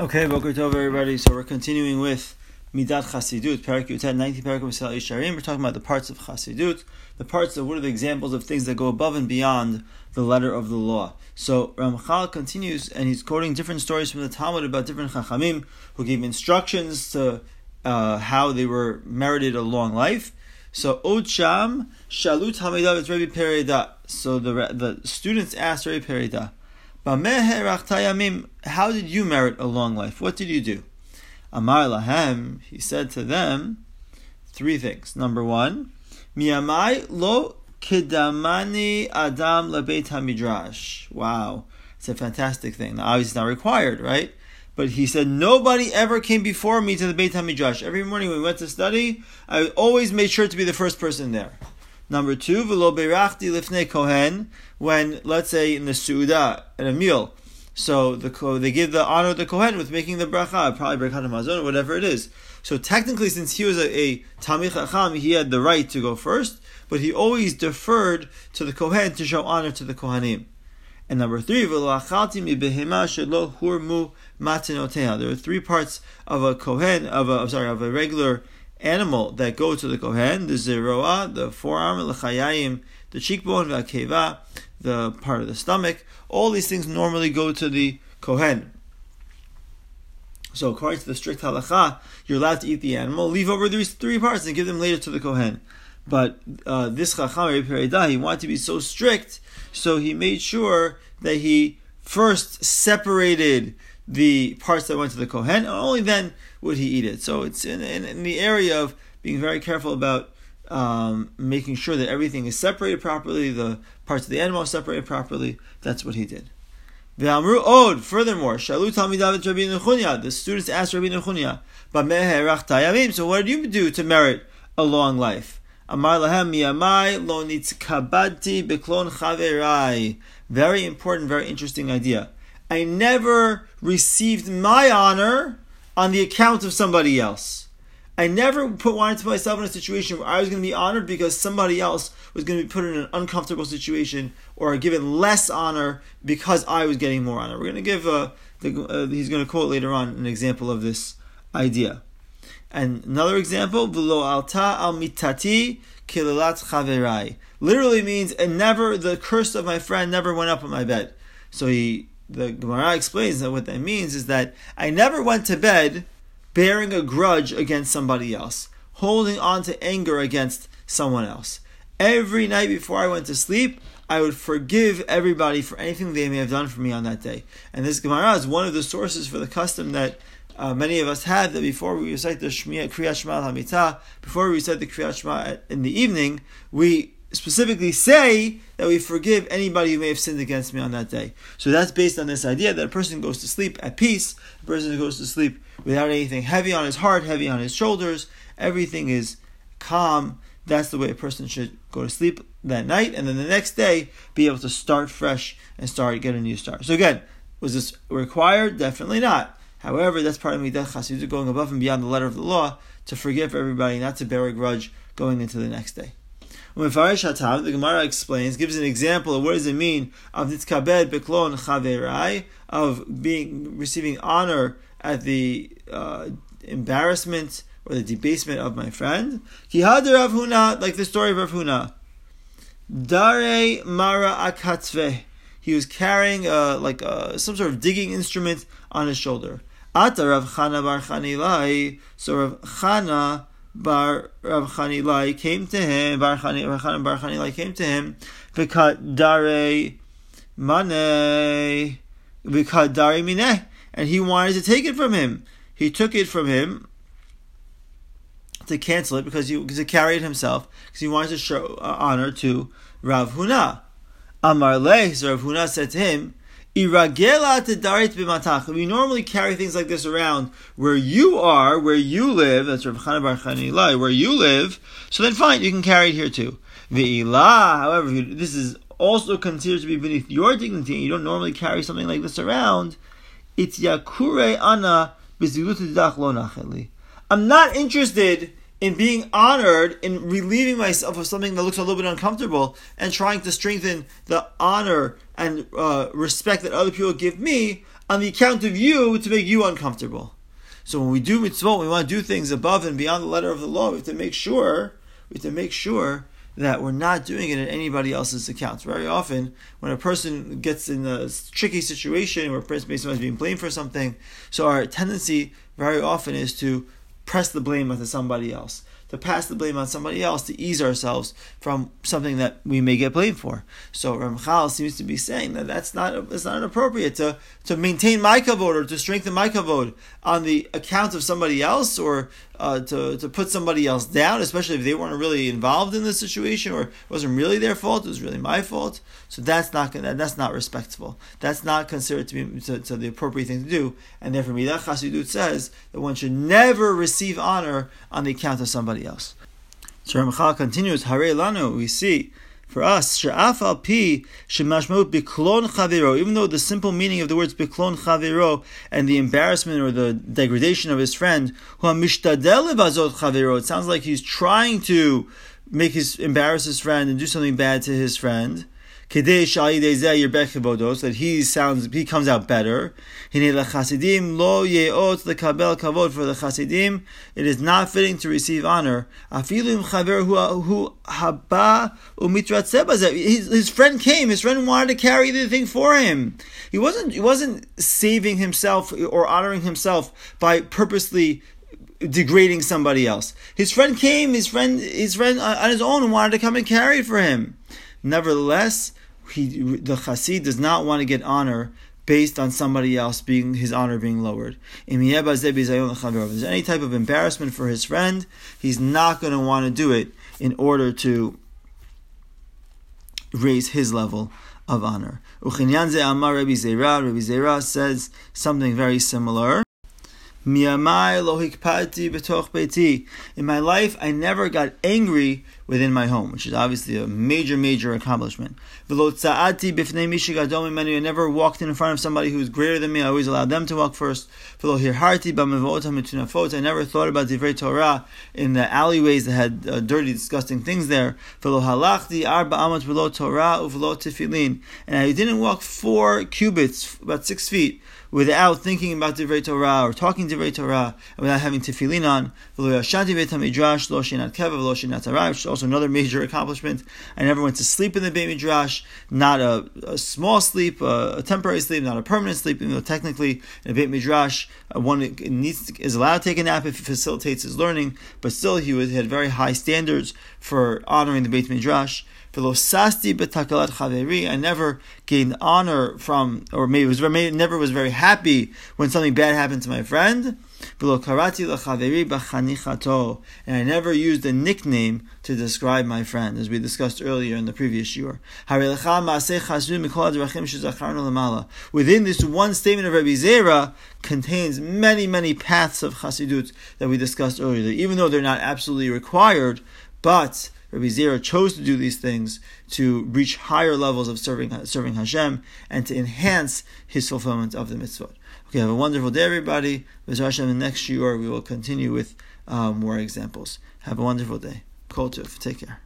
Okay, Boker Tov, everybody. So we're continuing with Midat Chasidut, Parak Yutet, 19 Parak Yisharim. We're talking about the parts of Chasidut, the parts of what are the examples of things that go above and beyond the letter of the law. So Ramchal continues, and he's quoting different stories from the Talmud about different Chachamim who gave instructions to uh, how they were merited a long life. So Od Sham Shalut Hamidav Rabbi Perida. So the the students asked Rabbi Perida. How did you merit a long life? What did you do? Amar lahem, he said to them, three things. Number one, miyamai lo kidamani adam lebeit hamidrash. Wow, it's a fantastic thing. Now, obviously, it's not required, right? But he said, nobody ever came before me to the Beit HaMidrash. Every morning when we went to study, I always made sure to be the first person there. Number two, v'lo berachti lifnei kohen, when, let's say, in the su'udah, at a meal, so the they give the honor of the kohen with making the bracha, probably bracha mazon or whatever it is. So technically, since he was a, a tamich he had the right to go first, but he always deferred to the kohen to show honor to the kohanim. And number three, there are three parts of a kohen, of a, I'm sorry, of a regular animal that go to the kohen, the zeroah, the forearm, l'chayayim, the cheekbone, the the part of the stomach. All these things normally go to the kohen. So according to the strict halacha, you're allowed to eat the animal, leave over these three parts and give them later to the kohen. But uh, this chacham he wanted to be so strict, so he made sure that he first separated the parts that went to the kohen, and only then would he eat it. So it's in, in, in the area of being very careful about um, making sure that everything is separated properly, the parts of the animal are separated properly. That's what he did. Furthermore, the students asked Rabbi Nechunya, so what did you do to merit a long life? Beklon. Very important, very interesting idea. I never received my honor on the account of somebody else. I never put wanted myself in a situation where I was going to be honored because somebody else was going to be put in an uncomfortable situation or given less honor because I was getting more honor. We're going to give uh, the, uh, he's going to quote later on an example of this idea. And another example, v'lo alta al mitati kilalat chaverai. Literally means, and never, the curse of my friend never went up on my bed. So he, the Gemara explains that what that means is that I never went to bed bearing a grudge against somebody else, holding on to anger against someone else. Every night before I went to sleep, I would forgive everybody for anything they may have done for me on that day. And this Gemara is one of the sources for the custom that uh, many of us have that before we recite the Shmiya, Kriyat Shema Hamita, before we recite the Kriyat Shema in the evening, we specifically say that we forgive anybody who may have sinned against me on that day. So that's based on this idea that a person goes to sleep at peace, a person goes to sleep without anything heavy on his heart, heavy on his shoulders, everything is calm. That's the way a person should go to sleep that night, and then the next day be able to start fresh and start get a new start. So again, was this required? Definitely not. However, that's part of Midat Chasidut, going above and beyond the letter of the law to forgive everybody, not to bear a grudge going into the next day. The Gemara explains, gives an example of what does it mean of nitzkabed beklon chaverai, of being receiving honor at the uh, embarrassment or the debasement of my friend. Kihad Rav Huna, like the story of Rav Huna. Dare mara akatzve. He was carrying like some sort of digging instrument on his shoulder. Ata Rav Chana bar Chanilai. So Rav Chana bar Rav Chanilai came to him. Bar Chana bar Chanilai came to him. Because dare mane. Because dare mineh and he wanted to take it from him. He took it from him to cancel it because he, because he carried himself because he wanted to show uh, honor to Rav Huna. Amar Le, so Rav Huna said to him. We normally carry things like this around where you are, where you live. That's Rav Chana Bar where you live. So then, fine, you can carry it here too. Ve'ilah, however, this is also considered to be beneath your dignity. You don't normally carry something like this around it's yakure ana I'm not interested in being honored in relieving myself of something that looks a little bit uncomfortable and trying to strengthen the honor and uh, respect that other people give me. on the account of you to make you uncomfortable. So when we do mitzvot, we want to do things above and beyond the letter of the law. We have to make sure, we have to make sure that we're not doing it at anybody else's account. Very often, when a person gets in a tricky situation where a person is being blamed for something, so our tendency very often is to press the blame onto somebody else to pass the blame on somebody else to ease ourselves from something that we may get blamed for. So Ramchal seems to be saying that that's not it's not appropriate to to maintain my kavod or to strengthen my kavod on the account of somebody else or uh, to, to put somebody else down, especially if they weren't really involved in the situation or it wasn't really their fault, it was really my fault. So that's not gonna, that's not respectful. That's not considered to be to, to the appropriate thing to do. And therefore, Midah Chasidut says that one should never receive honor on the account of somebody else. So Ramchal continues, Hare Lanu, we see for us, she'af al pi shemashmut biklon chaviro, even though the simple meaning of the words biklon chaviro and the embarrassment or the degradation of his friend, it sounds like he's trying to make his embarrass his friend and do something bad to his friend that he sounds he comes out better. For the chasidim, it is not fitting to receive honor. His, his friend came. His friend wanted to carry the thing for him. He wasn't. He wasn't saving himself or honoring himself by purposely degrading somebody else. His friend came. His friend. His friend on his own wanted to come and carry for him. Nevertheless, he, the chassid does not want to get honor based on somebody else being his honor being lowered. If there's any type of embarrassment for his friend, he's not going to want to do it in order to raise his level of honor. Rabbi Zera says something very similar. In my life, I never got angry within my home, which is obviously a major, major accomplishment. I never walked in front of somebody who was greater than me. I always allowed them to walk first. I never thought about divrei Torah in the alleyways that had uh, dirty, disgusting things there. And I didn't walk four cubits, about six feet without thinking about Divrei Torah or talking Divrei Torah, and without having tefillin on. Which is also another major accomplishment. I never went to sleep in the Beit Midrash, not a, a small sleep, a, a, temporary sleep, not a permanent sleep, even though technically in a Beit Midrash, uh, one needs is allowed to take a nap if it facilitates his learning, but still he, was, he had very high standards for honoring the Beit Midrash. Velosasti betakalat chaveri. I never gained honor from, or maybe was maybe never was very happy when something bad happened to my friend. karati b'chanichato. And I never used a nickname to describe my friend, as we discussed earlier in the previous year. Within this one statement of Rabbi Zera contains many, many paths of chasidut that we discussed earlier. Even though they're not absolutely required, but Rabbi Zera chose to do these things to reach higher levels of serving serving Hashem and to enhance his fulfillment of the mitzvot. Okay, have a wonderful day, everybody. With Hashem, the next year we will continue with uh, more examples. Have a wonderful day. Kol Take care.